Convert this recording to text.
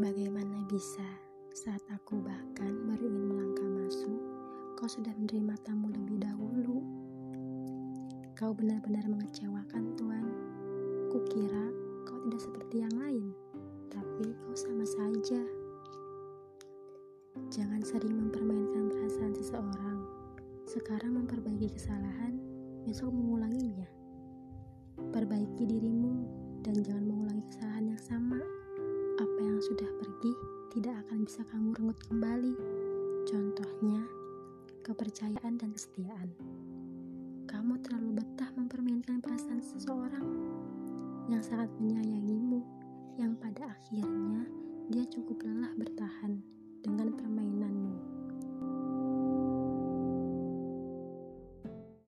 Bagaimana bisa saat aku bahkan baru ingin melangkah masuk, kau sudah menerima tamu lebih dahulu? Kau benar-benar mengecewakan, Tuan. Kukira kau tidak seperti yang lain, tapi kau sama saja. Jangan sering mempermainkan perasaan seseorang. Sekarang memperbaiki kesalahan, besok mengulanginya. Perbaiki dirimu dan jangan mengulangi kesalahan yang sama yang sudah pergi tidak akan bisa kamu renggut kembali. Contohnya, kepercayaan dan kesetiaan. Kamu terlalu betah mempermainkan perasaan seseorang yang sangat menyayangimu, yang pada akhirnya dia cukup lelah bertahan dengan permainan